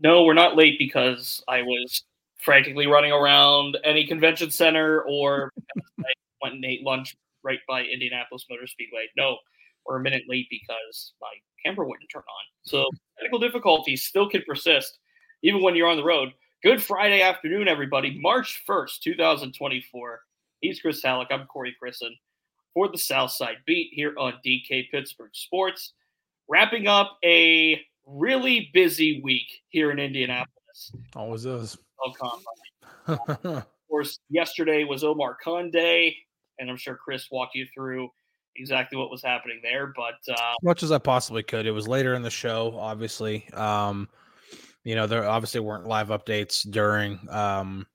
no, we're not late because I was frantically running around any convention center or I went and ate lunch right by Indianapolis Motor Speedway. No, we're a minute late because my camera wouldn't turn on. So technical difficulties still can persist even when you're on the road. Good Friday afternoon, everybody. March 1st, 2024. He's Chris Halicke. I'm Corey Crisan for the Southside Beat here on DK Pittsburgh Sports. Wrapping up a really busy week here in Indianapolis. Always is. of course, yesterday was Omar Khan Day, and I'm sure Chris walked you through exactly what was happening there. But uh, as much as I possibly could, it was later in the show, obviously. Um, you know, there obviously weren't live updates during, um,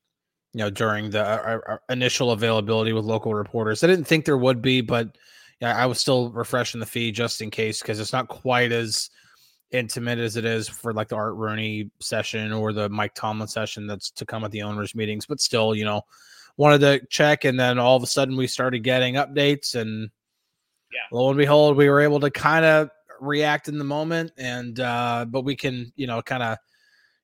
you know, during the uh, uh, initial availability with local reporters. I didn't think there would be, but yeah, I was still refreshing the feed just in case because it's not quite as intimate as it is for like the Art Rooney session or the Mike Tomlin session that's to come at the owners' meetings. But still, you know, wanted to check, and then all of a sudden we started getting updates, and yeah, lo and behold, we were able to kind of react in the moment, and uh, but we can, you know, kind of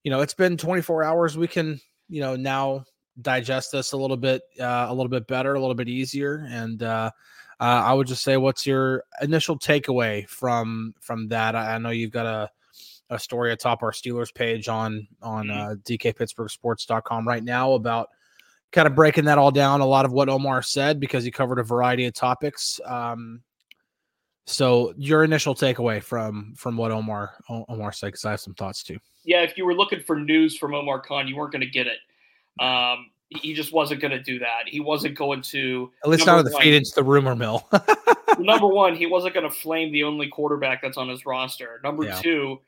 you know, it's been 24 hours. We can, you know, now digest this a little bit, uh, a little bit better, a little bit easier. And uh, uh, I would just say, what's your initial takeaway from from that? I, I know you've got a a story atop our Steelers page on on mm-hmm. uh, DKPittsburghSports.com right now about kind of breaking that all down. A lot of what Omar said because he covered a variety of topics. Um, so your initial takeaway from from what Omar Omar said, because I have some thoughts too. Yeah, if you were looking for news from Omar Khan, you weren't going to get it. Um, he just wasn't going to do that. He wasn't going to at least not the feed into the rumor mill. number one, he wasn't going to flame the only quarterback that's on his roster. Number yeah. two,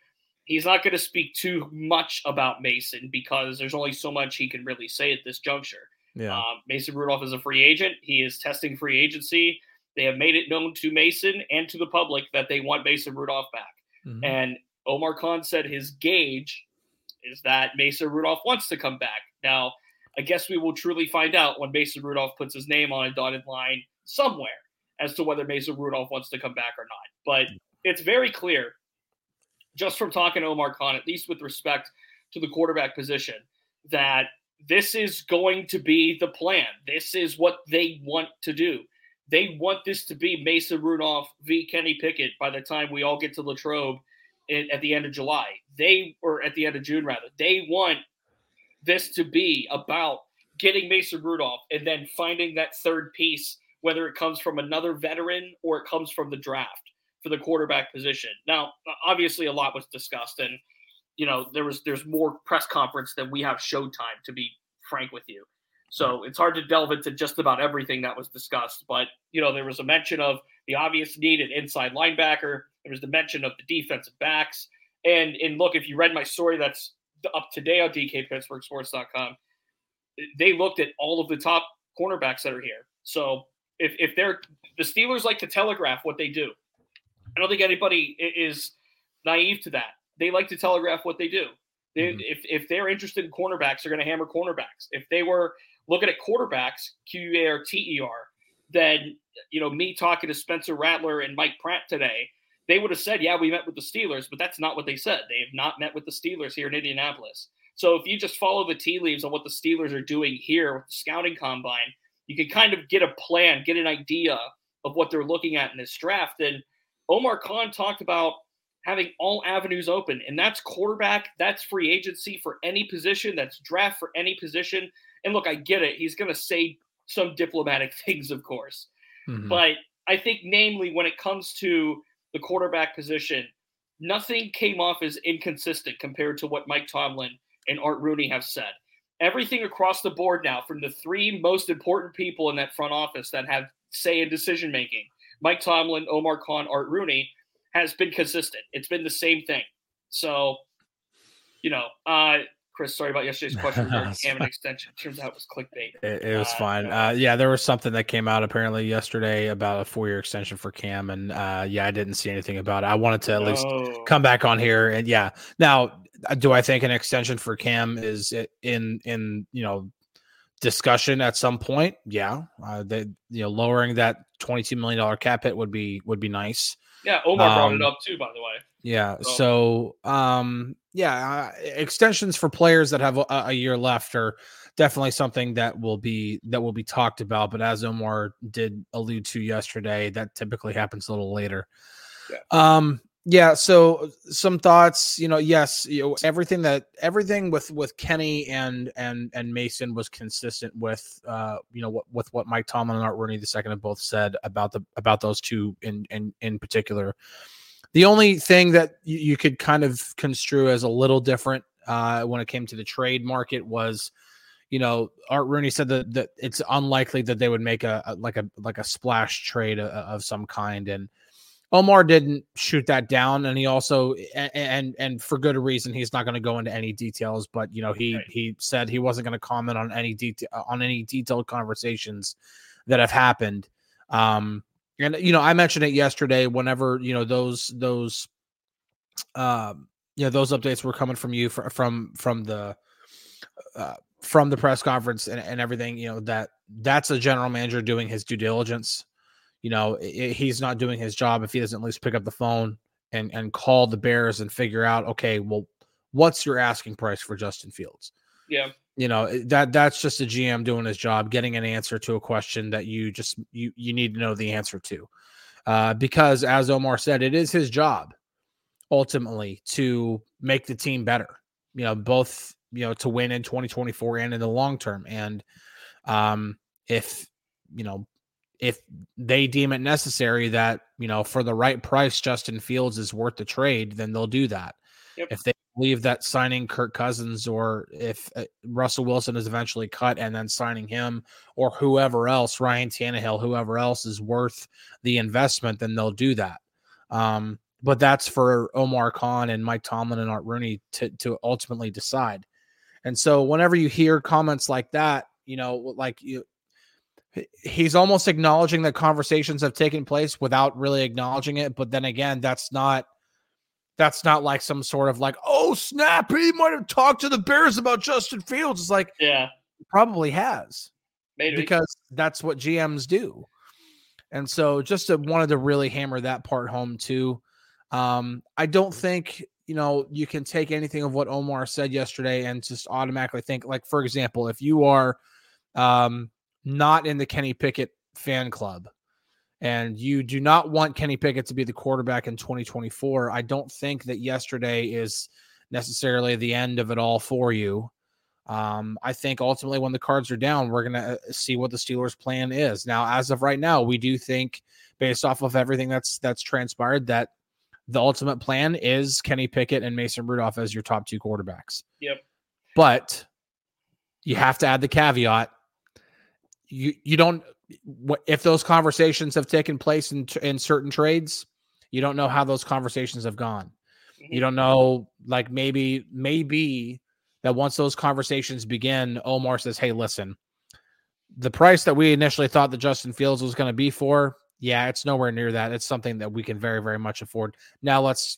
he's not going to speak too much about Mason because there's only so much he can really say at this juncture. Yeah. Um, Mason Rudolph is a free agent. He is testing free agency. They have made it known to Mason and to the public that they want Mason Rudolph back. Mm-hmm. And Omar Khan said his gauge is that Mason Rudolph wants to come back. Now, I guess we will truly find out when Mason Rudolph puts his name on a dotted line somewhere as to whether Mason Rudolph wants to come back or not. But it's very clear, just from talking to Omar Khan, at least with respect to the quarterback position, that this is going to be the plan. This is what they want to do. They want this to be Mason Rudolph v. Kenny Pickett by the time we all get to Latrobe in, at the end of July. They or at the end of June rather. They want this to be about getting Mason Rudolph and then finding that third piece, whether it comes from another veteran or it comes from the draft for the quarterback position. Now, obviously, a lot was discussed, and you know there was there's more press conference than we have showtime. To be frank with you, so it's hard to delve into just about everything that was discussed. But, you know, there was a mention of the obvious need an inside linebacker. There was the mention of the defensive backs. And, and look, if you read my story that's up today on DKPittsburghSports.com, they looked at all of the top cornerbacks that are here. So if, if they're the Steelers like to telegraph what they do, I don't think anybody is naive to that. They like to telegraph what they do. They, mm-hmm. If if they're interested in cornerbacks, they're going to hammer cornerbacks. If they were looking at quarterbacks, Q A R T E R, then you know me talking to Spencer Rattler and Mike Pratt today, they would have said, "Yeah, we met with the Steelers," but that's not what they said. They have not met with the Steelers here in Indianapolis. So if you just follow the tea leaves on what the Steelers are doing here with the scouting combine, you can kind of get a plan, get an idea of what they're looking at in this draft. And Omar Khan talked about having all avenues open, and that's quarterback, that's free agency for any position, that's draft for any position. And look, I get it. He's going to say some diplomatic things, of course. Mm-hmm. But I think, namely, when it comes to the quarterback position, nothing came off as inconsistent compared to what Mike Tomlin and Art Rooney have said. Everything across the board now, from the three most important people in that front office that have say in decision making Mike Tomlin, Omar Khan, Art Rooney has been consistent. It's been the same thing. So, you know, uh, Chris, sorry about yesterday's question regarding Cam and extension. Turns out it was clickbait. It, it was uh, fine. Uh, yeah, there was something that came out apparently yesterday about a four-year extension for Cam, and uh, yeah, I didn't see anything about it. I wanted to at least oh. come back on here, and yeah. Now, uh, do I think an extension for Cam is in in you know discussion at some point? Yeah, uh, that you know lowering that twenty-two million dollar cap hit would be would be nice. Yeah, Omar um, brought it um, up too, by the way. Yeah. So, so um, yeah, uh, extensions for players that have a, a, year left are definitely something that will be that will be talked about. But as Omar did allude to yesterday, that typically happens a little later. Yeah. Um, yeah so some thoughts you know yes you know, everything that everything with with kenny and and and mason was consistent with uh you know what with what mike tomlin and art rooney the second have both said about the about those two in in in particular. The only thing that you, you could kind of construe as a little different uh when it came to the trade market was you know, Art Rooney said that, that it's unlikely that they would make a, a like a like a splash trade of, of some kind, and Omar didn't shoot that down, and he also and and, for good reason he's not going to go into any details. But you know he right. he said he wasn't going to comment on any detail on any detailed conversations that have happened. Um, and you know I mentioned it yesterday. Whenever you know those those, um, you know those updates were coming from you for, from from the. Uh, from the press conference and, and everything, you know that that's a general manager doing his due diligence you know, it, he's not doing his job if he doesn't at least pick up the phone and and call the Bears and figure out, okay, well, what's your asking price for Justin Fields? Yeah. You know, that that's just a GM doing his job, getting an answer to a question that you just you you need to know the answer to. Uh, because as Omar said, it is his job ultimately to make the team better. You know, both you know to win in 2024 and in the long term. And um, if you know if they deem it necessary that you know for the right price Justin Fields is worth the trade, then they'll do that. Yep. If they believe that signing Kirk Cousins or if uh, Russell Wilson is eventually cut and then signing him or whoever else, Ryan Tannehill, whoever else is worth the investment, then they'll do that. Um, but that's for Omar Khan and Mike Tomlin and Art Rooney to to ultimately decide. And so whenever you hear comments like that, you know, like you he's almost acknowledging that conversations have taken place without really acknowledging it but then again that's not that's not like some sort of like oh snap he might have talked to the bears about justin fields. It's like yeah. probably has. Maybe. because that's what gms do. And so just to, wanted to really hammer that part home too. Um i don't think you know you can take anything of what omar said yesterday and just automatically think like for example if you are um not in the Kenny Pickett fan club and you do not want Kenny Pickett to be the quarterback in 2024, I don't think that yesterday is necessarily the end of it all for you. Um, I think ultimately, when the cards are down, we're going to uh, see what the Steelers' plan is. Now, as of right now, we do think, based off of everything that's that's transpired, that the ultimate plan is Kenny Pickett and Mason Rudolph as your top two quarterbacks. Yep. But you have to add the caveat you you don't if those conversations have taken place in in certain trades, you don't know how those conversations have gone. You mm-hmm. don't know, like maybe maybe that once those conversations begin, Omar says, "Hey, listen, the price that we initially thought that Justin Fields was going to be for, yeah, it's nowhere near that. It's something that we can very very much afford. Now let's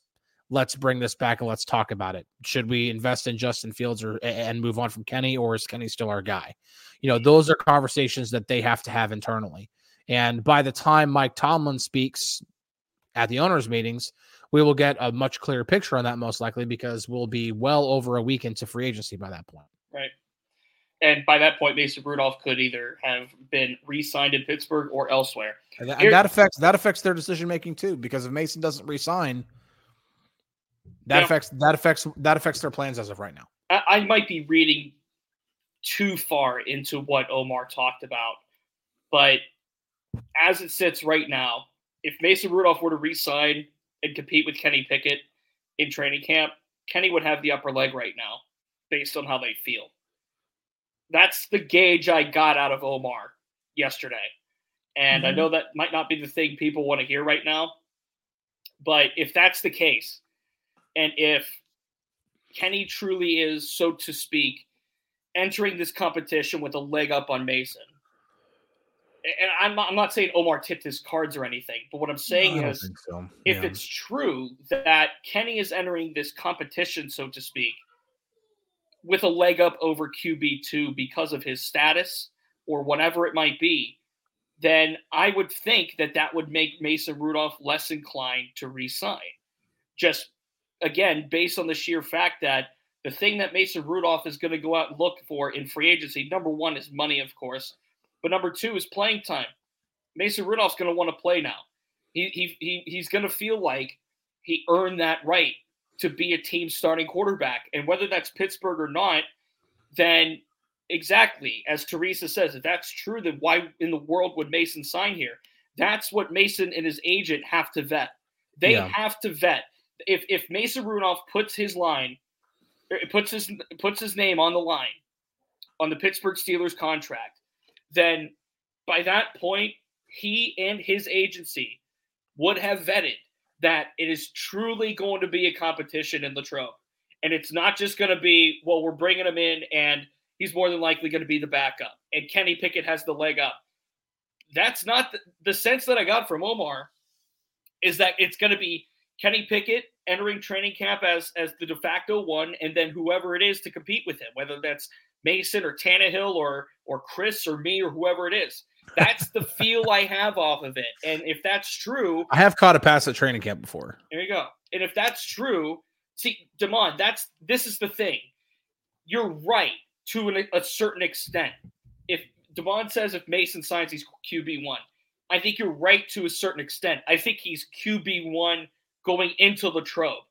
let's bring this back and let's talk about it. Should we invest in Justin Fields or and move on from Kenny, or is Kenny still our guy? You know, those are conversations that they have to have internally. And by the time Mike Tomlin speaks at the owners' meetings, we will get a much clearer picture on that most likely because we'll be well over a week into free agency by that point. Right. And by that point, Mason Rudolph could either have been re-signed in Pittsburgh or elsewhere. And that, and that affects that affects their decision making too, because if Mason doesn't re-sign, that yeah. affects that affects that affects their plans as of right now. I, I might be reading too far into what Omar talked about, but as it sits right now, if Mason Rudolph were to resign and compete with Kenny Pickett in training camp, Kenny would have the upper leg right now, based on how they feel. That's the gauge I got out of Omar yesterday. And mm-hmm. I know that might not be the thing people want to hear right now. But if that's the case, and if Kenny truly is, so to speak, entering this competition with a leg up on Mason, and I'm not, I'm not saying Omar tipped his cards or anything, but what I'm saying no, is so. if it's true that Kenny is entering this competition, so to speak, with a leg up over QB2 because of his status or whatever it might be, then I would think that that would make Mason Rudolph less inclined to resign. Just again, based on the sheer fact that the thing that Mason Rudolph is going to go out and look for in free agency, number one is money, of course, but number two is playing time. Mason Rudolph's going to want to play now. He, he, he he's going to feel like he earned that right to be a team starting quarterback. And whether that's Pittsburgh or not, then exactly as Teresa says, if that's true, then why in the world would Mason sign here? That's what Mason and his agent have to vet. They yeah. have to vet. If if Mason Rudolph puts his line, er, puts his puts his name on the line on the Pittsburgh Steelers contract, then by that point, he and his agency would have vetted that it is truly going to be a competition in Latrobe. And it's not just going to be, well, we're bringing him in and he's more than likely going to be the backup. And Kenny Pickett has the leg up. That's not the, the sense that I got from Omar is that it's going to be Kenny Pickett entering training camp as as the de facto one, and then whoever it is to compete with him, whether that's Mason or Tannehill or or Chris or me or whoever it is. That's the feel I have off of it. And if that's true, I have caught a pass at training camp before. There you go. And if that's true, see, Damon, that's this is the thing. You're right to an, a certain extent. If Devon says if Mason signs, he's QB one. I think you're right to a certain extent. I think he's QB one going into Latrobe,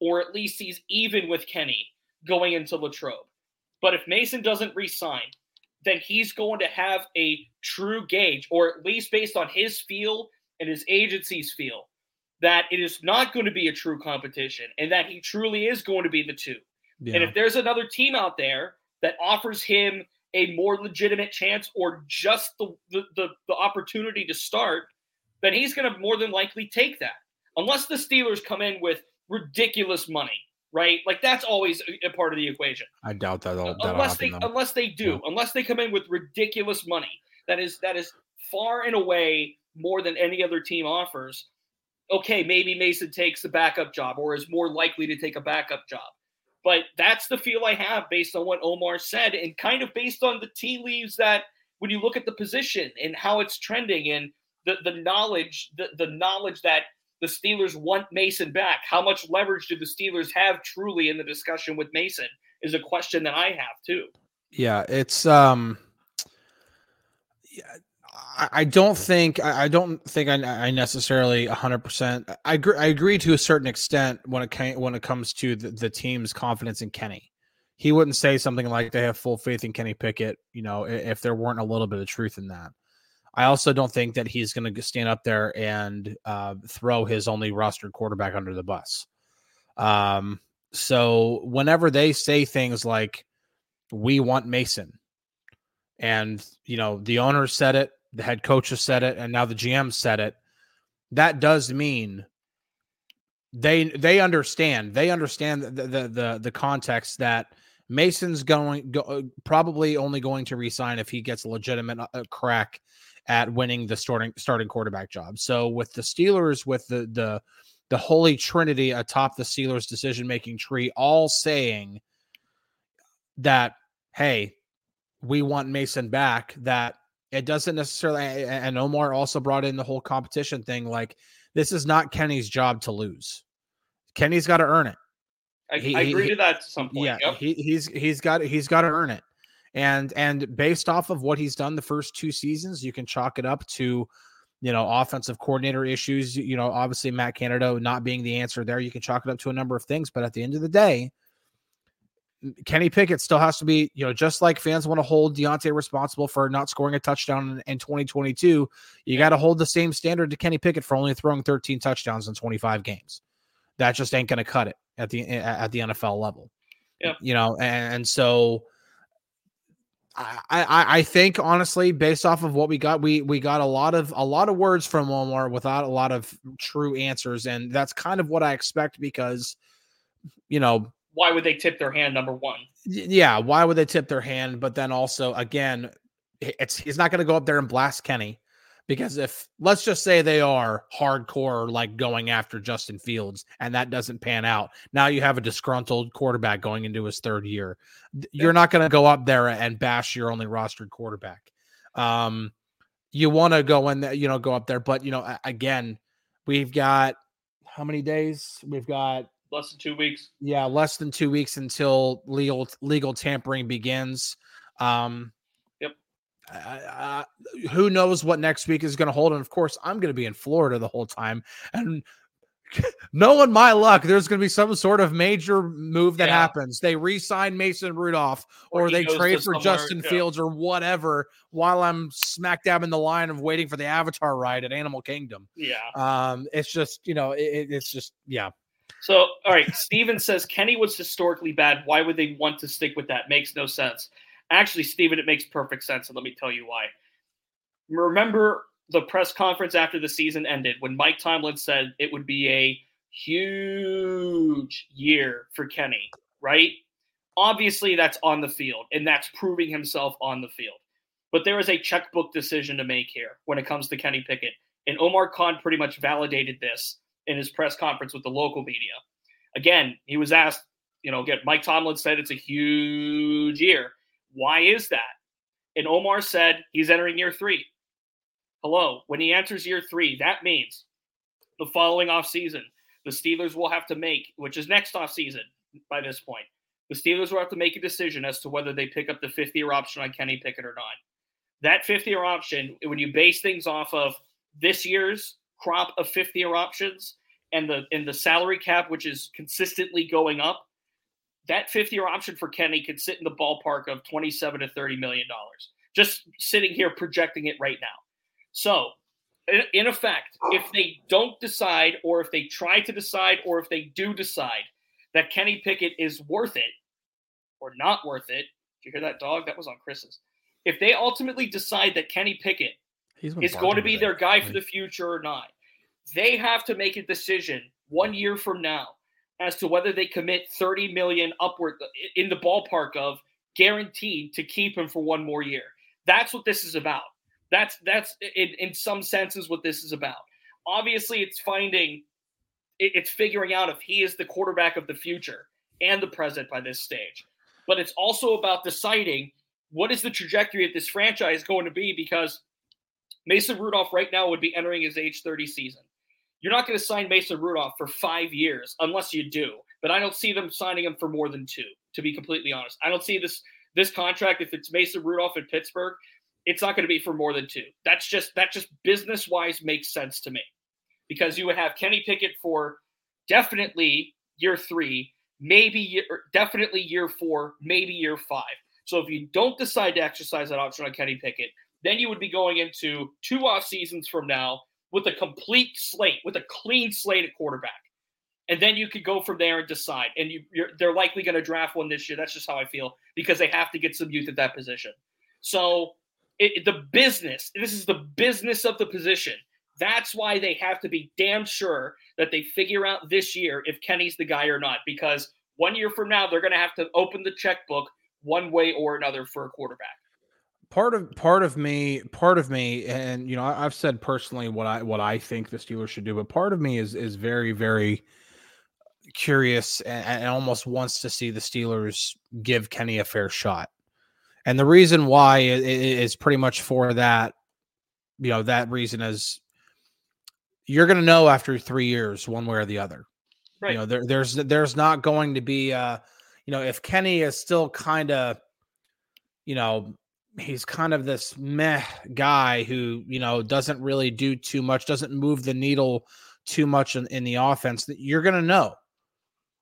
or at least he's even with Kenny going into Latrobe. But if Mason doesn't resign, then he's going to have a true gauge, or at least based on his feel and his agency's feel, that it is not going to be a true competition and that he truly is going to be the two. Yeah. And if there's another team out there that offers him a more legitimate chance or just the, the, the, the opportunity to start, then he's going to more than likely take that. Unless the Steelers come in with ridiculous money right? Like that's always a, part of the equation. I doubt that. that unless they unless they do, yeah. unless they come in with ridiculous money that is that is far and away more than any other team offers. Okay, maybe Mason takes the backup job or is more likely to take a backup job. But that's the feel I have based on what Omar said and kind of based on the tea leaves that when you look at the position and how it's trending and the, the knowledge, the, the knowledge that the Steelers want Mason back. How much leverage do the Steelers have truly in the discussion with Mason is a question that I have too. Yeah, it's um I don't think I don't think I, necessarily 100. percent I agree. I agree to a certain extent when it came, when it comes to the, the, team's confidence in Kenny. He wouldn't say something like they have full faith in Kenny Pickett. You know, if there weren't a little bit of truth in that. I also don't think that he's going to stand up there and uh, throw his only rostered quarterback under the bus. Um, so whenever they say things like, we want Mason, and, you know, the owner said it, the head coach has said it, and now the GM said it, that does mean they they understand they understand the the the, the context that Mason's going go, uh, probably only going to resign if he gets a legitimate uh, crack at winning the starting starting quarterback job. So with the Steelers, with the the the holy trinity atop the Steelers decision making tree, all saying that hey, we want Mason back. That it doesn't necessarily. And Omar also brought in the whole competition thing. Like this is not Kenny's job to lose. Kenny's got to earn it. I, he, I agree he, to that to some point. Yeah, yep. he, he's he's got he's got to earn it. And and based off of what he's done the first two seasons, you can chalk it up to you know offensive coordinator issues. You know, obviously Matt Canada not being the answer there. You can chalk it up to a number of things, but at the end of the day, Kenny Pickett still has to be, you know, just like fans want to hold Diontae responsible for not scoring a touchdown in, in 2022, you got to hold the same standard to Kenny Pickett for only throwing 13 touchdowns in 25 games. That just ain't going to cut it at the at the NFL level. Yeah. You know, and, and so I, I, I think honestly, based off of what we got, we we got a lot of a lot of words from Omar without a lot of true answers, and that's kind of what I expect because, you know, why would they tip their hand? Number one, yeah, why would they tip their hand? But then also, again, it's he's not going to go up there and blast Kenny. Because if let's just say they are hardcore, like going after Justin Fields, and that doesn't pan out, now you have a disgruntled quarterback going into his third year. You're not going to go up there and bash your only rostered quarterback. Um, you want to go in there, you know, go up there. But you know, again, we've got how many days? We've got less than two weeks. Yeah, less than two weeks until legal legal tampering begins. Um. Uh, who knows what next week is going to hold? And of course, I'm going to be in Florida the whole time, and knowing my luck, there's going to be some sort of major move that yeah. happens. They re-sign Mason Rudolph, or, or they trade for Justin yeah. Fields, or whatever. While I'm smack dab in the line of waiting for the Avatar ride at Animal Kingdom. Yeah. Um, it's just you know, it, it's just yeah. So, all right, Steven says Kenny was historically bad. Why would they want to stick with that? Makes no sense. Actually, Steven, it makes perfect sense, and let me tell you why. Remember the press conference after the season ended when Mike Tomlin said it would be a huge year for Kenny, right? Obviously, that's on the field, and that's proving himself on the field. But there is a checkbook decision to make here when it comes to Kenny Pickett. And Omar Khan pretty much validated this in his press conference with the local media. Again, he was asked, you know, again, Mike Tomlin said it's a huge year. Why is that? And Omar said he's entering year three. Hello, when he enters year three, that means the following off season, the Steelers will have to make, which is next off season by this point, the Steelers will have to make a decision as to whether they pick up the fifth year option on Kenny Pickett or not. That fifth year option, when you base things off of this year's crop of fifth year options and the in the salary cap, which is consistently going up, that fifth year option for Kenny could sit in the ballpark of 27 to 30 million dollars. Just sitting here projecting it right now. So, in effect, if they don't decide, or if they try to decide, or if they do decide that Kenny Pickett is worth it or not worth it, did you hear that dog? That was on Chris's. If they ultimately decide that Kenny Pickett is going to be their guy for the future or not, they have to make a decision one year from now as to whether they commit 30 million upward in the ballpark of guaranteed to keep him for one more year. That's what this is about. That's that's in, in some senses what this is about. Obviously, it's finding it's figuring out if he is the quarterback of the future and the present by this stage. But it's also about deciding what is the trajectory of this franchise going to be because Mason Rudolph right now would be entering his age 30 season. You're not going to sign Mason Rudolph for five years unless you do. But I don't see them signing him for more than two, to be completely honest. I don't see this this contract, if it's Mason Rudolph in Pittsburgh, it's not going to be for more than two. That's just that just business wise makes sense to me. Because you would have Kenny Pickett for definitely year three, maybe year, definitely year four, maybe year five. So if you don't decide to exercise that option on Kenny Pickett, then you would be going into two off seasons from now with a complete slate, with a clean slate at quarterback. And then you could go from there and decide. And you, they're likely going to draft one this year. That's just how I feel because they have to get some youth at that position. So it, the business, this is the business of the position. That's why they have to be damn sure that they figure out this year if Kenny's the guy or not. Because one year from now, they're going to have to open the checkbook one way or another for a quarterback part of part of me part of me and you know I, have said personally what i what i think the steelers should do but part of me is is very very curious and, and almost wants to see the steelers give kenny a fair shot. And the reason why is pretty much for that you know that reason is you're going to know after three years one way or the other. Right. you know there, there's there's not going to be uh you know if kenny is still kind of you know he's kind of this meh guy who you know doesn't really do too much, doesn't move the needle too much in, in the offense. That you're gonna know.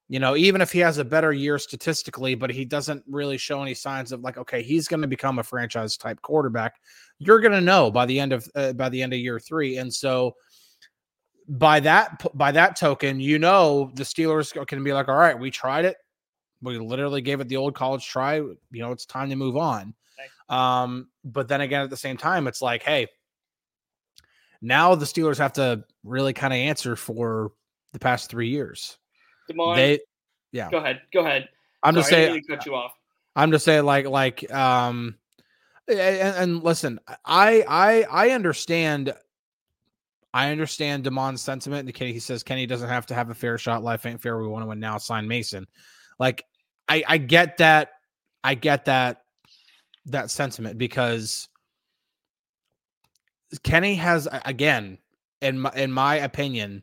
You know, even if he has a better year statistically, but he doesn't really show any signs of like, okay, he's to become a franchise type quarterback. You're to know by the end of uh, by the end of year three, and so by that by that token, you know the Steelers can be like, all right, we tried it, we literally gave it the old college try. You know, it's time to move on. Um, but then again, at the same time, it's like, hey, now the Steelers have to really kind of answer for the past three years. Demond, they, yeah. Go ahead. Go ahead. I'm Sorry, just saying. cut you off. I'm just saying, like, like, um, and, and listen, I, I, I understand. I understand Demond's sentiment. The Kenny, he says Kenny doesn't have to have a fair shot. Life ain't fair. We want to win now. Sign Mason. Like, I, I get that. I get that that sentiment because Kenny has again, in my in my opinion,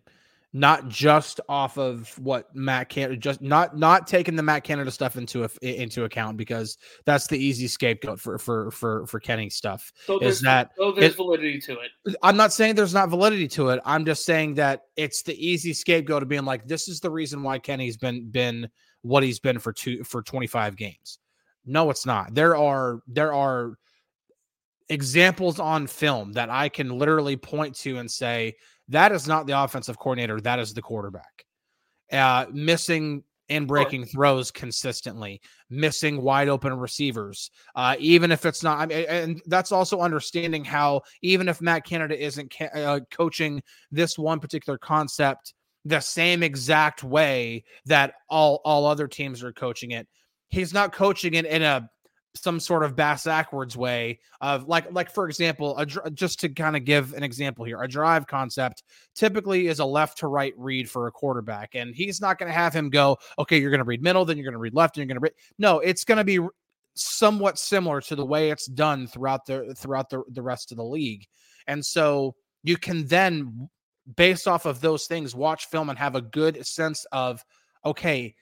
not just off of what Matt Canada just not not taking the Matt Canada stuff into a, into account because that's the easy scapegoat for for for for Kenny stuff. So is that so there's it, validity to it? I'm not saying there's not validity to it. I'm just saying that it's the easy scapegoat of being like this is the reason why Kenny's been been what he's been for two for 25 games. No, it's not. There are there are examples on film that I can literally point to and say that is not the offensive coordinator. That is the quarterback. Uh, missing and breaking throws consistently, missing wide open receivers. Uh, even if it's not, I mean, and that's also understanding how even if Matt Canada isn't ca- uh, coaching this one particular concept the same exact way that all all other teams are coaching it, he's not coaching it in a some sort of bass backwards way of like like for example a, just to kind of give an example here a drive concept typically is a left to right read for a quarterback and he's not going to have him go okay you're going to read middle then you're going to read left and you're going to read no it's going to be somewhat similar to the way it's done throughout the throughout the, the rest of the league and so you can then based off of those things watch film and have a good sense of okay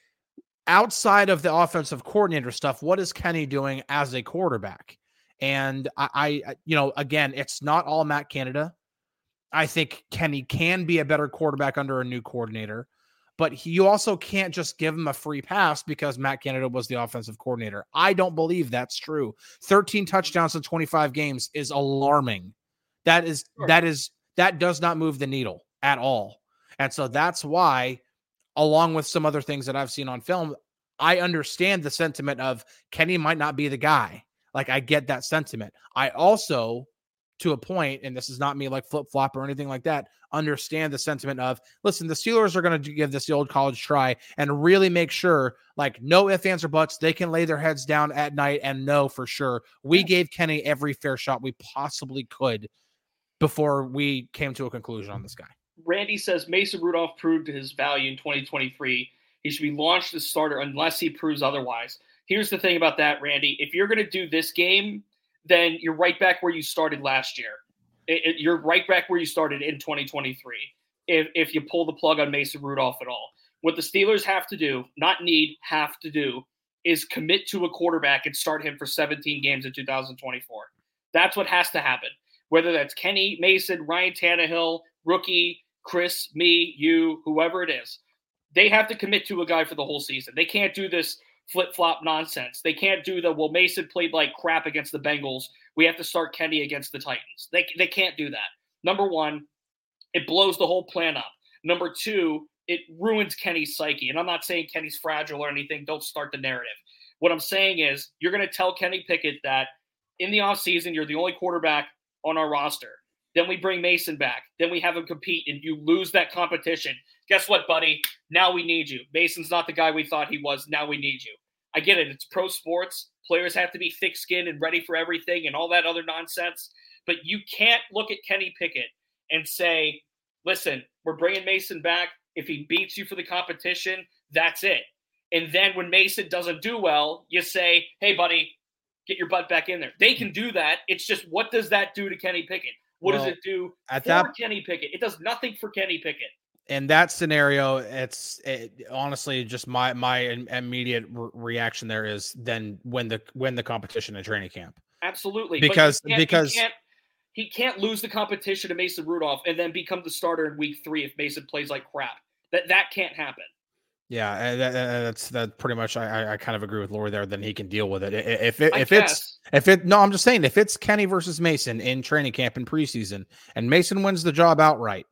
outside of the offensive coordinator stuff, what is Kenny doing as a quarterback? And I, I, you know, again, it's not all Matt Canada. I think Kenny can be a better quarterback under a new coordinator, but he, you also can't just give him a free pass because Matt Canada was the offensive coordinator. I don't believe that's true. 13 touchdowns in 25 games is alarming. That is sure. that is that does not move the needle at all. And so that's why along with some other things that I've seen on film, I understand the sentiment of Kenny might not be the guy. Like I get that sentiment. I also, to a point, and this is not me like flip flop or anything like that, understand the sentiment of listen, the Steelers are going to give this the old college try and really make sure, like, no ifs, ands, or buts, they can lay their heads down at night and know for sure we gave Kenny every fair shot we possibly could before we came to a conclusion on mm-hmm. this guy. Randy says Mason Rudolph proved his value in 2023. He should be launched as starter unless he proves otherwise. Here's the thing about that, Randy. If you're going to do this game, then you're right back where you started last year. It, it, you're right back where you started in 2023 if, if you pull the plug on Mason Rudolph at all. What the Steelers have to do, not need, have to do, is commit to a quarterback and start him for 17 games in 2024. That's what has to happen. Whether that's Kenny Mason, Ryan Tannehill, rookie, Chris, me, you, whoever it is, they have to commit to a guy for the whole season. They can't do this flip flop nonsense. They can't do the well. Mason played like crap against the Bengals. We have to start Kenny against the Titans. They they can't do that. Number one, it blows the whole plan up. Number two, it ruins Kenny's psyche. And I'm not saying Kenny's fragile or anything. Don't start the narrative. What I'm saying is you're going to tell Kenny Pickett that in the offseason, you're the only quarterback on our roster. Then we bring Mason back. Then we have him compete, and you lose that competition. Guess what, buddy? Now we need you. Mason's not the guy we thought he was. Now we need you. I get it. It's pro sports. Players have to be thick skinned and ready for everything and all that other nonsense. But you can't look at Kenny Pickett and say, listen, we're bringing Mason back. If he beats you for the competition, that's it. And then when Mason doesn't do well, you say, hey, buddy, get your butt back in there. They can do that. It's just what does that do to Kenny Pickett? What well, does it do at for that, Kenny Pickett? It does nothing for Kenny Pickett. In that scenario, it's it, honestly just my my immediate re- reaction there is then win the win the competition in training camp. Absolutely, because because he can't, he can't lose the competition to Mason Rudolph and then become the starter in week three if Mason plays like crap. That that can't happen. Yeah, eh, that, eh, eh, that's that. Pretty much, I, I kind of agree with Lori there. Then he can deal with it. If it, if it's if it no, I'm just saying if it's Kenny versus Mason in training camp in preseason, and Mason wins the job outright,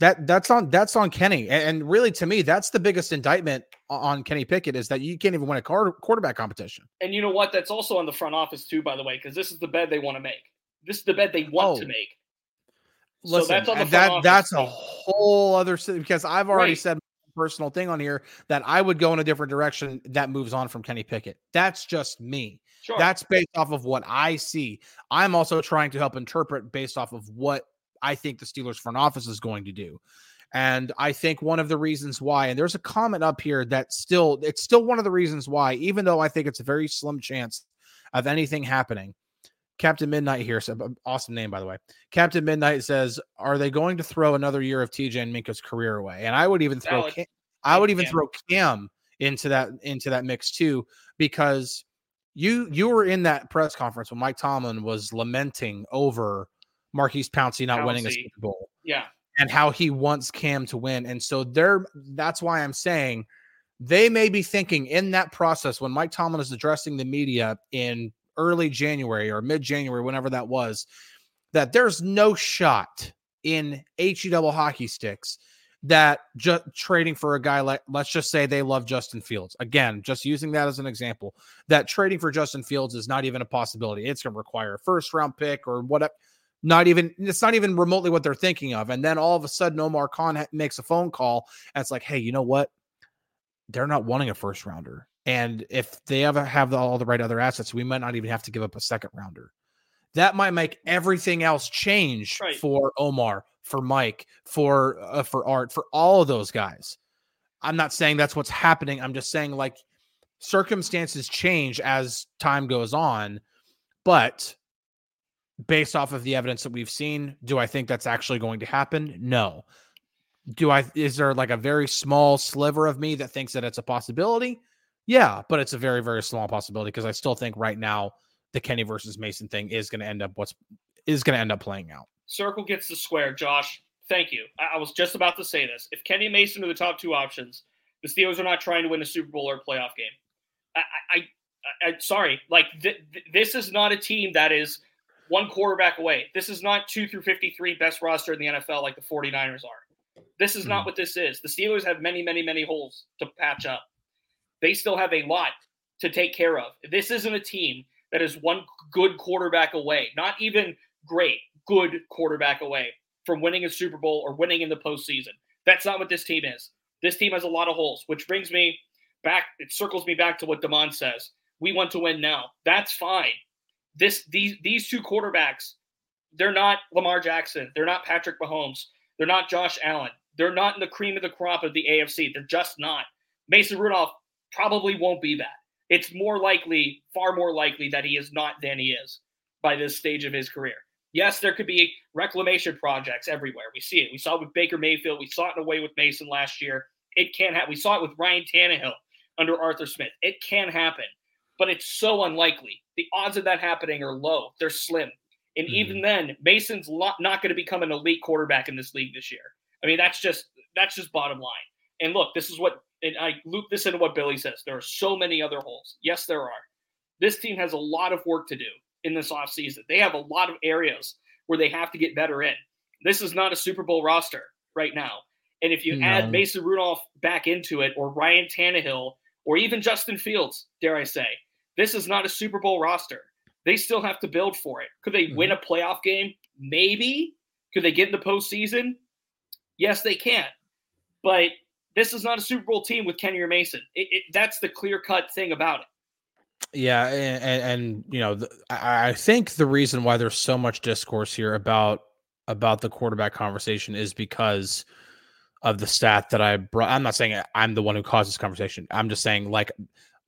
that that's on that's on Kenny. And really, to me, that's the biggest indictment on Kenny Pickett is that you can't even win a quarterback competition. And you know what? That's also on the front office too, by the way, because this is the bed they want to make. This is the bed they want oh. to make. Listen, so that's on the that that's a whole other because I've already right. said personal thing on here that I would go in a different direction that moves on from Kenny Pickett. That's just me. Sure. That's based off of what I see. I'm also trying to help interpret based off of what I think the Steelers front office is going to do. And I think one of the reasons why, and there's a comment up here that still, it's still one of the reasons why, even though I think it's a very slim chance of anything happening, Captain Midnight here. So, awesome name, by the way. Captain Midnight says, "Are they going to throw another year of TJ and Minkah's career away?" And I would even throw, Cam, I would even Cam. throw Cam into that into that mix too, because you you were in that press conference when Mike Tomlin was lamenting over Maurkice Pouncey not Pouncey. winning a Super Bowl. Yeah, and how he wants Cam to win, and so there. That's why I'm saying they may be thinking in that process when Mike Tomlin is addressing the media in early January or mid January, whenever that was, that there's no shot in HE double hockey sticks that just trading for a guy like let's just say they love Justin Fields. Again, just using that as an example, that trading for Justin Fields is not even a possibility. It's going to require a first round pick or whatever. Not even it's not even remotely what they're thinking of. And then all of a sudden, Omar Khan makes a phone call and it's like, hey, you know what? They're not wanting a first rounder. And if they ever have all the right other assets, we might not even have to give up a second rounder. That might make everything else change right. for Omar, for Mike, for uh, for Art, for all of those guys. I'm not saying that's what's happening. I'm just saying like circumstances change as time goes on, but based off of the evidence that we've seen, do I think that's actually going to happen? No. Do I is there like a very small sliver of me that thinks that it's a possibility? Yeah, but it's a very, very small possibility because I still think right now the Kenny versus Mason thing is going to end up what's is going to end up playing out. Circle gets the square, Josh. Thank you. I, I was just about to say this. If Kenny and Mason are the top two options, the Steelers are not trying to win a Super Bowl or a playoff game. I, I, I sorry, like th- th- this is not a team that is one quarterback away. This is not two through 53 best roster in the NFL like the 49ers are. This is not hmm. what this is. The Steelers have many, many, many holes to patch up they still have a lot to take care of. This isn't a team that is one good quarterback away, not even great, good quarterback away from winning a Super Bowl or winning in the postseason. That's not what this team is. This team has a lot of holes, which brings me back. It circles me back to what Damon says. We want to win now. That's fine. This these these two quarterbacks, they're not Lamar Jackson. They're not Patrick Mahomes. They're not Josh Allen. They're not in the cream of the crop of the AFC. They're just not. Mason Rudolph probably won't be that. It's more likely, far more likely, that he is not than he is by this stage of his career. Yes, there could be reclamation projects everywhere. We see it. We saw it with Baker Mayfield. We saw it in a way with Mason last year. It can happen. We saw it with Ryan Tannehill under Arthur Smith. It can happen, but it's so unlikely. The odds of that happening are low. They're slim. And mm-hmm. even then, Mason's not going to become an elite quarterback in this league this year. I mean, that's just that's just bottom line. And look, this is what and I loop this into what Billy says. There are so many other holes. Yes, there are. This team has a lot of work to do in this offseason. They have a lot of areas where they have to get better in. This is not a Super Bowl roster right now. And if you no. add Mason Rudolph back into it, or Ryan Tannehill, or even Justin Fields, dare I say, this is not a Super Bowl roster. They still have to build for it. Could they mm-hmm. win a playoff game? Maybe. Could they get in the postseason? Yes, they can. But this is not a Super Bowl team with Kenny or Mason. It, it, that's the clear cut thing about it. Yeah, and, and, and you know, the, I, I think the reason why there's so much discourse here about about the quarterback conversation is because of the stat that I brought. I'm not saying I'm the one who caused this conversation. I'm just saying like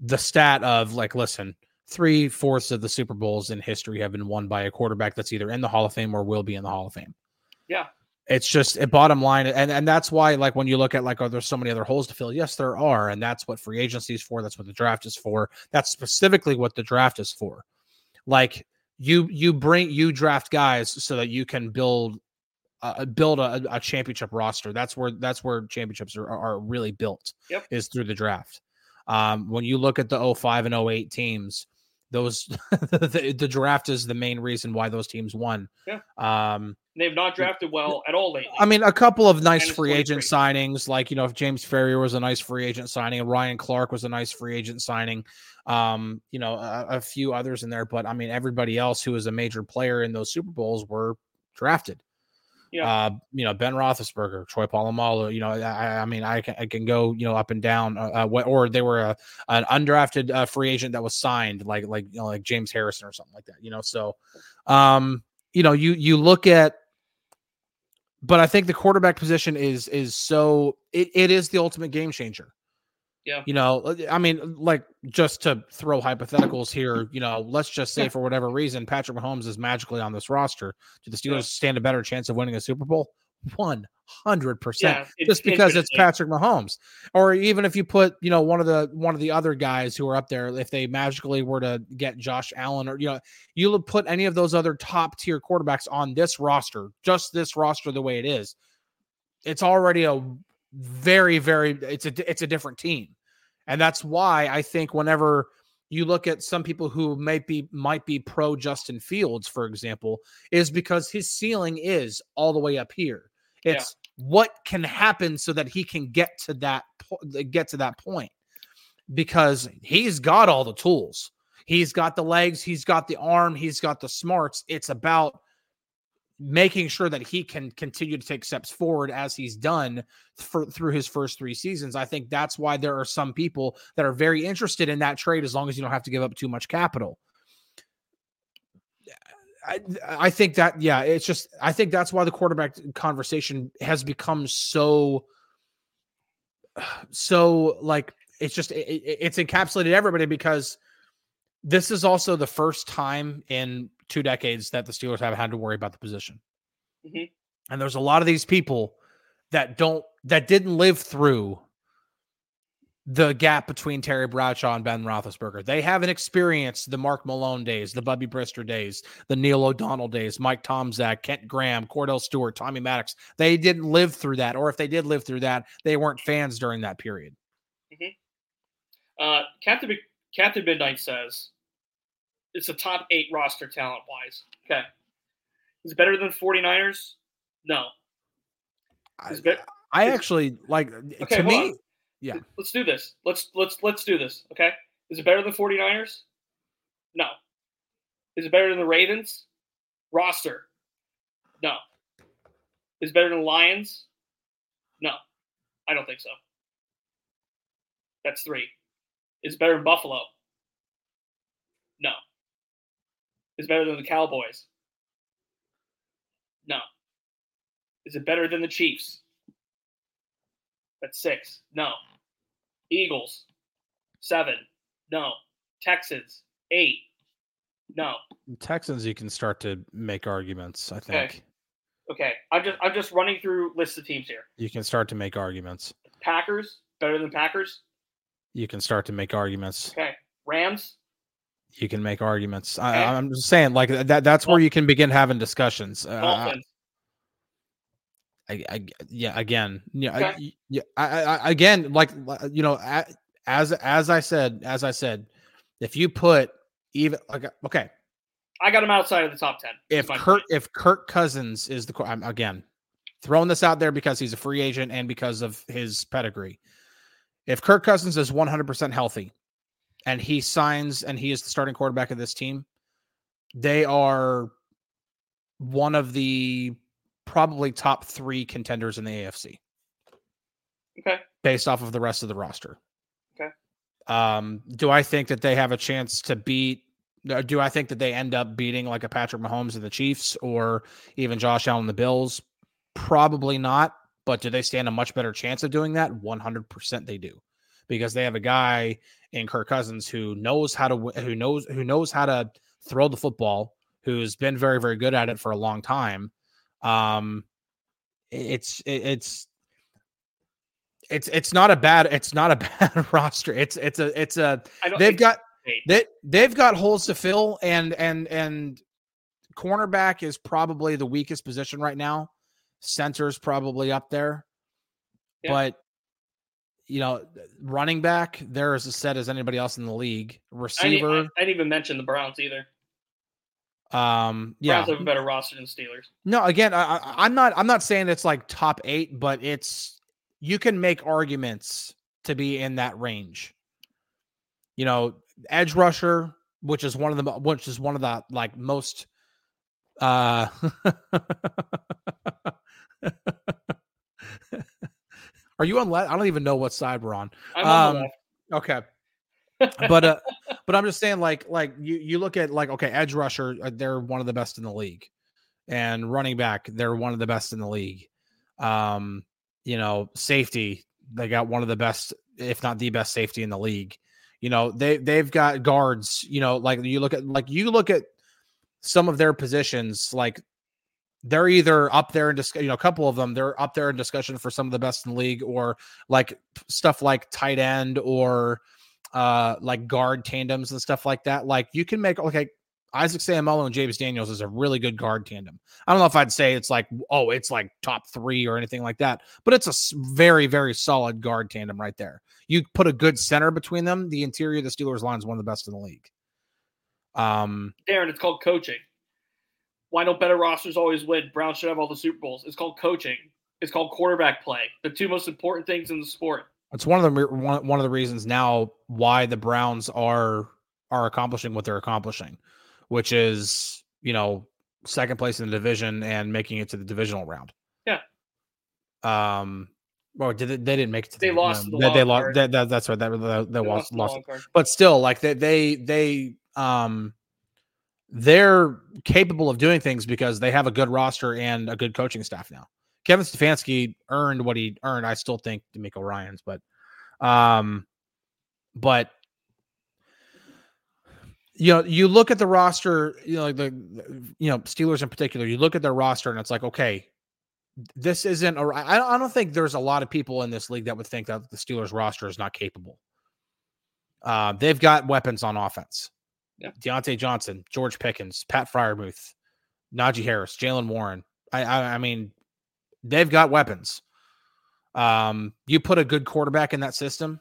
the stat of like, listen, three fourths of the Super Bowls in history have been won by a quarterback that's either in the Hall of Fame or will be in the Hall of Fame. Yeah, it's just a bottom line and and that's why like when you look at like oh there's so many other holes to fill yes there are and that's what free agency is for that's what the draft is for that's specifically what the draft is for like you you bring you draft guys so that you can build uh, build a, a, championship roster that's where that's where championships are, are really built yep. is through the draft um when you look at the 05 and 08 teams those the, the, draft is the main reason why those teams won. Yeah. Um, they've not drafted well at all lately. I mean, a couple of nice free agent signings, like you know, if James Farrior was a nice free agent signing, and Ryan Clark was a nice free agent signing. Um, you know, a, a few others in there, but I mean, everybody else who was a major player in those Super Bowls were drafted. Yeah. Uh, you know, Ben Roethlisberger, Troy Polamalu. You know, I, I mean, I can, I can go, you know, up and down. Uh, uh or they were a, an undrafted uh, free agent that was signed, like like you know, like James Harrison or something like that. You know, so, um, you know, you you look at, but I think the quarterback position is is so it, it is the ultimate game changer. Yeah. You know, uh, I mean, like just to throw hypotheticals here, you know, let's just say for whatever reason, Patrick Mahomes is magically on this roster. Do the Steelers yeah. stand a better chance of winning a Super Bowl? One hundred percent, just because it's Patrick Mahomes. Or even if you put, you know, one of the one of the other guys who are up there, if they magically were to get Josh Allen, or you know, you would put any of those other top tier quarterbacks on this roster, just this roster the way it is, it's already a very, very it's a it's a different team. And that's why I think whenever you look at some people who might be might be pro Justin Fields, for example, is because his ceiling is all the way up here. It's yeah. what can happen so that he can get to that get to that point because he's got all the tools. He's got the legs, he's got the arm, he's got the smarts. It's about making sure that he can continue to take steps forward as he's done for, through his first three seasons. I think that's why there are some people that are very interested in that trade as long as you don't have to give up too much capital. I, I think that yeah, it's just I think that's why the quarterback conversation has become so so like it's just it, it's encapsulated everybody because this is also the first time in two decades that the Steelers haven't had to worry about the position. Mm-hmm. And there's a lot of these people that don't that didn't live through the gap between Terry Bradshaw and Ben Roethlisberger. They haven't experienced the Mark Malone days, the Bubby Brister days, the Neil O'Donnell days, Mike Tomczak, Kent Graham, Kordell Stewart, Tommy Maddox. They didn't live through that, or if they did live through that, they weren't fans during that period. Mm-hmm. Uh, Captain Captain Midnight says it's a top eight roster talent wise. Okay. Is it better than 49ers? No. I, I actually like okay, to me. On. Yeah. Let's do this. Let's let's let's do this. Okay. Is it better than 49ers? No. Is it better than the Ravens? Roster. No. Is it better than Lions? No. I don't think so. That's three. Is better than Buffalo? No is better than the Cowboys? No. Is it better than the Chiefs? That's six. No. Eagles, seven. No. Texans, eight. No. Texans, you can start to make arguments. I think. Okay. okay. I'm just I'm just running through lists of teams here. You can start to make arguments. Packers better than Packers. You can start to make arguments. Okay. Rams you can make arguments. I, am just saying, like that. That's where you can begin having discussions. Uh, I, I, yeah, again, yeah, okay. I, yeah, I, I, again, like you know, as as I said, as I said, if you put even like okay, I got him outside of the top ten. If Kurt, if Kirk Cousins is the I'm again throwing this out there because he's a free agent and because of his pedigree. If Kirk Cousins is 100% healthy, and he signs and he is the starting quarterback of this team, they are one of the probably top three contenders in the AFC. Okay. Based off of the rest of the roster. Okay. Um, do I think that they have a chance to beat? Uh, do I think that they end up beating like a Patrick Mahomes and the Chiefs or even Josh Allen and the Bills? Probably not. But do they stand a much better chance of doing that? 100% they do because they have a guy in Kirk Cousins who knows how to who knows who knows how to throw the football, who's been very very good at it for a long time. Um, it's it's it's it's not a bad it's not a bad roster. It's it's a it's a they've got they they've got holes to fill and and and cornerback is probably the weakest position right now. Center's probably up there. Yeah. But you know, running back, they're as set as anybody else in the league. Receiver, I didn't, I didn't even mention the Browns either. Um, yeah, Browns have a better roster than Steelers. No, again, I, I'm not. I'm not saying it's like top eight, but it's you can make arguments to be in that range. You know, edge rusher, which is one of the which is one of the like most uh Are you on left? I don't even know what side we're on. I'm on um, Okay. but uh but I'm just saying like like you you look at like okay edge rusher uh, they're one of the best in the league and running back they're one of the best in the league um you know safety they got one of the best if not the best safety in the league. You know, they they've got guards, you know, like you look at like you look at some of their positions, like they're either up there in discussion, you know, a couple of them, they're up there in discussion for some of the best in the league, or like stuff like tight end or uh like guard tandems and stuff like that. Like you can make okay, Isaac Seumalo and James Daniels is a really good guard tandem. I don't know if I'd say it's like, oh, it's like top three or anything like that, but it's a very, very solid guard tandem right there. You put a good center between them, the interior of the Steelers line is one of the best in the league. Um, Darren, it's called coaching. Why don't better rosters always win? Brown should have all the Super Bowls. It's called coaching. It's called quarterback play. The two most important things in the sport. It's one of the one, one of the reasons now why the Browns are are accomplishing what they're accomplishing which is you know second place in the division and making it to the divisional round. Yeah. Um. Or did they, they didn't make it? To they the, lost. No, the they, they lost. That, that, that's right. That they, they lost. lost, lost but still, like they they they um they're capable of doing things because they have a good roster and a good coaching staff now. Kevin Stefanski earned what he earned. I still think DeMeco Ryans, but um, but you know, you look at the roster, you know, like the you know Steelers in particular. You look at their roster, and it's like, okay, this isn't. A, I, I don't think there's a lot of people in this league that would think that the Steelers roster is not capable. Uh, they've got weapons on offense. Yeah. Diontae Johnson, George Pickens, Pat Freiermuth, Najee Harris, Jaylen Warren. I, I, I mean, they've got weapons. Um, you put a good quarterback in that system,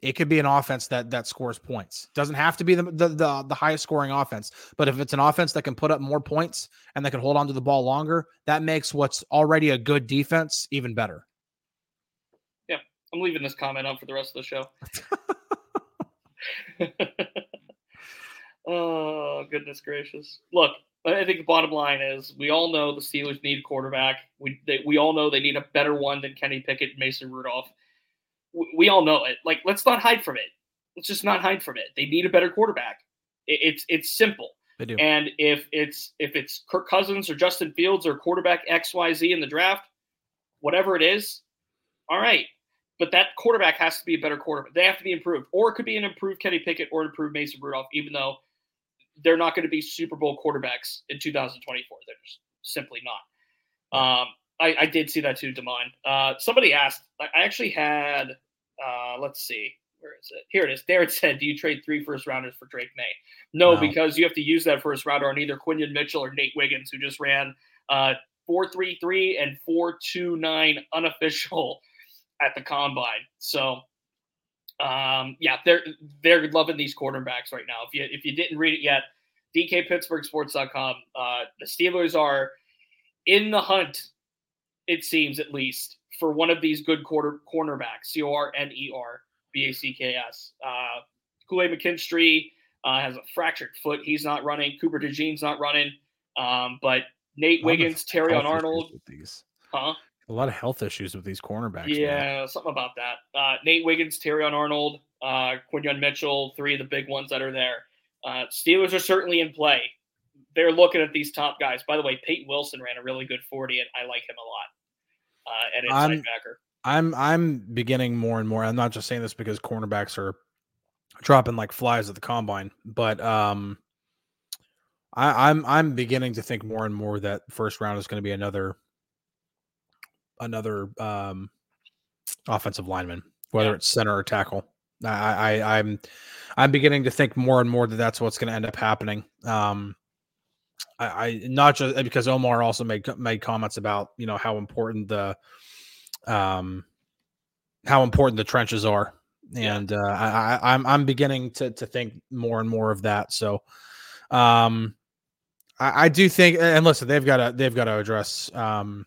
it could be an offense that that scores points. Doesn't have to be the, the, the the highest scoring offense, but if it's an offense that can put up more points and that can hold on to the ball longer, that makes what's already a good defense even better. Yeah, I'm leaving this comment on for the rest of the show. oh goodness gracious! Look, I think the bottom line is we all know the Steelers need quarterback. We they, we all know they need a better one than Kenny Pickett and Mason Rudolph we all know it. Like, let's not hide from it. Let's just not hide from it. They need a better quarterback. It's it's simple. They do. And if it's if it's Kirk Cousins or Justin Fields or quarterback X Y Z in the draft, whatever it is, all right. But that quarterback has to be a better quarterback. They have to be improved, or it could be an improved Kenny Pickett or an improved Mason Rudolph, even though they're not going to be Super Bowl quarterbacks in 2024. They're just simply not. Um, I, I did see that too, Demond. Uh, somebody asked. I actually had. Uh, let's see. Where is it? Here it is. Darren said, "Do you trade three first rounders for Drake Maye?" No, no, because you have to use that first rounder on either Quinyon Mitchell or Nate Wiggins, who just ran uh, four three three and four two nine unofficial at the combine. So, um, yeah, they're they're loving these quarterbacks right now. If you if you didn't read it yet, DKPittsburghSports.com. Uh, the Steelers are in the hunt it seems at least, for one of these good quarter cornerbacks, C O R N E R B A C K S. Uh, Kool Aid McKinstry uh, has a fractured foot. He's not running. Cooper DeJean's not running. Um, but Nate Wiggins, Terrion Arnold. These. Huh? A lot of health issues with these cornerbacks. Yeah, man. something about that. Uh, Nate Wiggins, Terrion Arnold, uh, Quinyon Mitchell, three of the big ones that are there. Uh, Steelers are certainly in play. They're looking at these top guys. By the way, Payton Wilson ran a really good 40, and I like him a lot uh, at inside I'm, backer. I'm I'm beginning more and more. I'm not just saying this because cornerbacks are dropping like flies at the combine, but um, I, I'm I'm beginning to think more and more that first round is going to be another another um offensive lineman, whether yeah. it's center or tackle. I, I I'm I'm beginning to think more and more that that's what's going to end up happening. Um, I, I not just uh, because Omar also made made comments about you know how important the um how important the trenches are, and uh, I, I'm I'm beginning to to think more and more of that. So, um, I, I do think, and listen, they've got to they've got to address um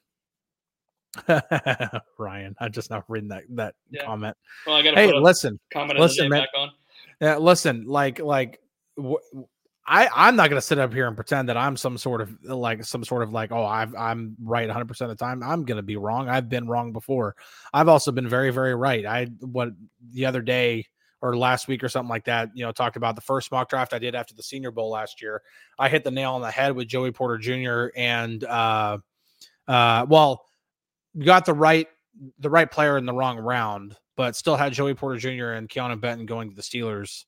Ryan. I just not reading that that yeah. comment. Well, I hey, listen, comment listen, man. Yeah, listen, like like I I'm not gonna sit up here and pretend that I'm some sort of like some sort of like oh I've, I'm right 100 percent of the time. I'm gonna be wrong. I've been wrong before. I've also been very very right. I what the other day or last week or something like that. You know, talked about the first mock draft I did after the Senior Bowl last year. I hit the nail on the head with Joey Porter Jr. and uh uh well got the right the right player in the wrong round but still had Joey Porter Jr. and Keanu Benton going to the Steelers,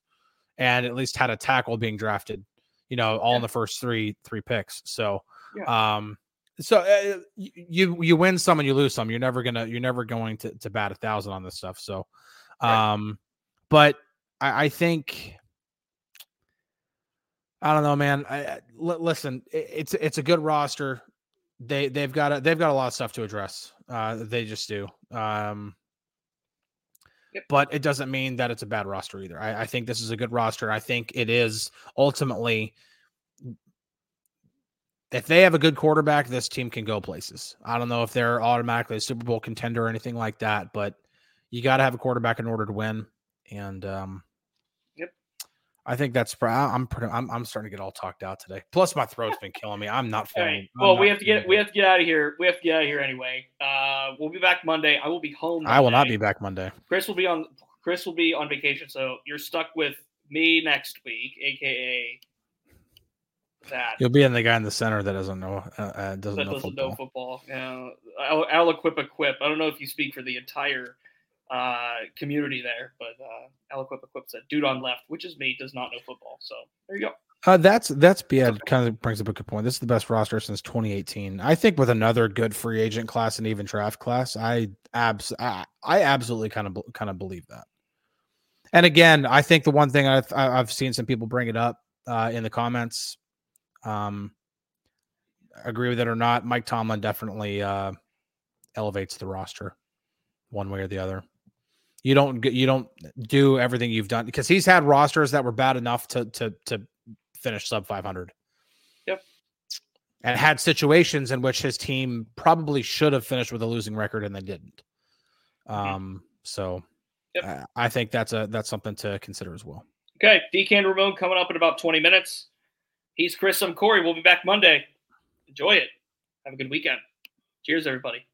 and at least had a tackle being drafted. You know, all yeah. in the first three three picks. So, yeah. um, so uh, you you win some and you lose some. You're never gonna you're never going to to bat a thousand on this stuff. So, um, but I, I think I don't know, man. I, I, listen, it's it's a good roster. They they've got a, they've got a lot of stuff to address. Uh, they just do. Um, yep. but it doesn't mean that it's a bad roster either. I, I think this is a good roster. I think it is ultimately. If they have a good quarterback, this team can go places. I don't know if they're automatically a Super Bowl contender or anything like that, but you got to have a quarterback in order to win. And um, I think that's. I'm pretty. I'm, I'm starting to get all talked out today. Plus, my throat's been killing me. I'm not feeling. Right. Well, we have to get. We have to get out of here. We have to get out of here anyway. Uh, we'll be back Monday. I will be home. Monday. I will not be back Monday. Chris will be on. Chris will be on vacation, so you're stuck with me next week, aka that. You'll be in the guy in the center that doesn't know. Uh, uh doesn't, that know, doesn't football. know football. Yeah, I'll, I'll equip a quip. I don't know if you speak for the entire uh, community there. But uh, Eloquip Equip said, "Dude on left, which is me, does not know football." So there you go. Uh, that's that's yeah, kind of brings up a good point. This is the best roster since 2018. I think with another good free agent class and even draft class, I abs I, I absolutely kind of kind of believe that. And again, I think the one thing I've I've seen some people bring it up uh, in the comments. Um, agree with it or not, Mike Tomlin definitely uh, elevates the roster one way or the other you don't you don't do everything you've done because he's had rosters that were bad enough to to to finish sub 500. Yep. And had situations in which his team probably should have finished with a losing record and they didn't. Mm-hmm. Um so yep. I think that's a that's something to consider as well. Okay, DK Ramon coming up in about 20 minutes. He's Chris. I'm Corey. We'll be back Monday. Enjoy it. Have a good weekend. Cheers, everybody.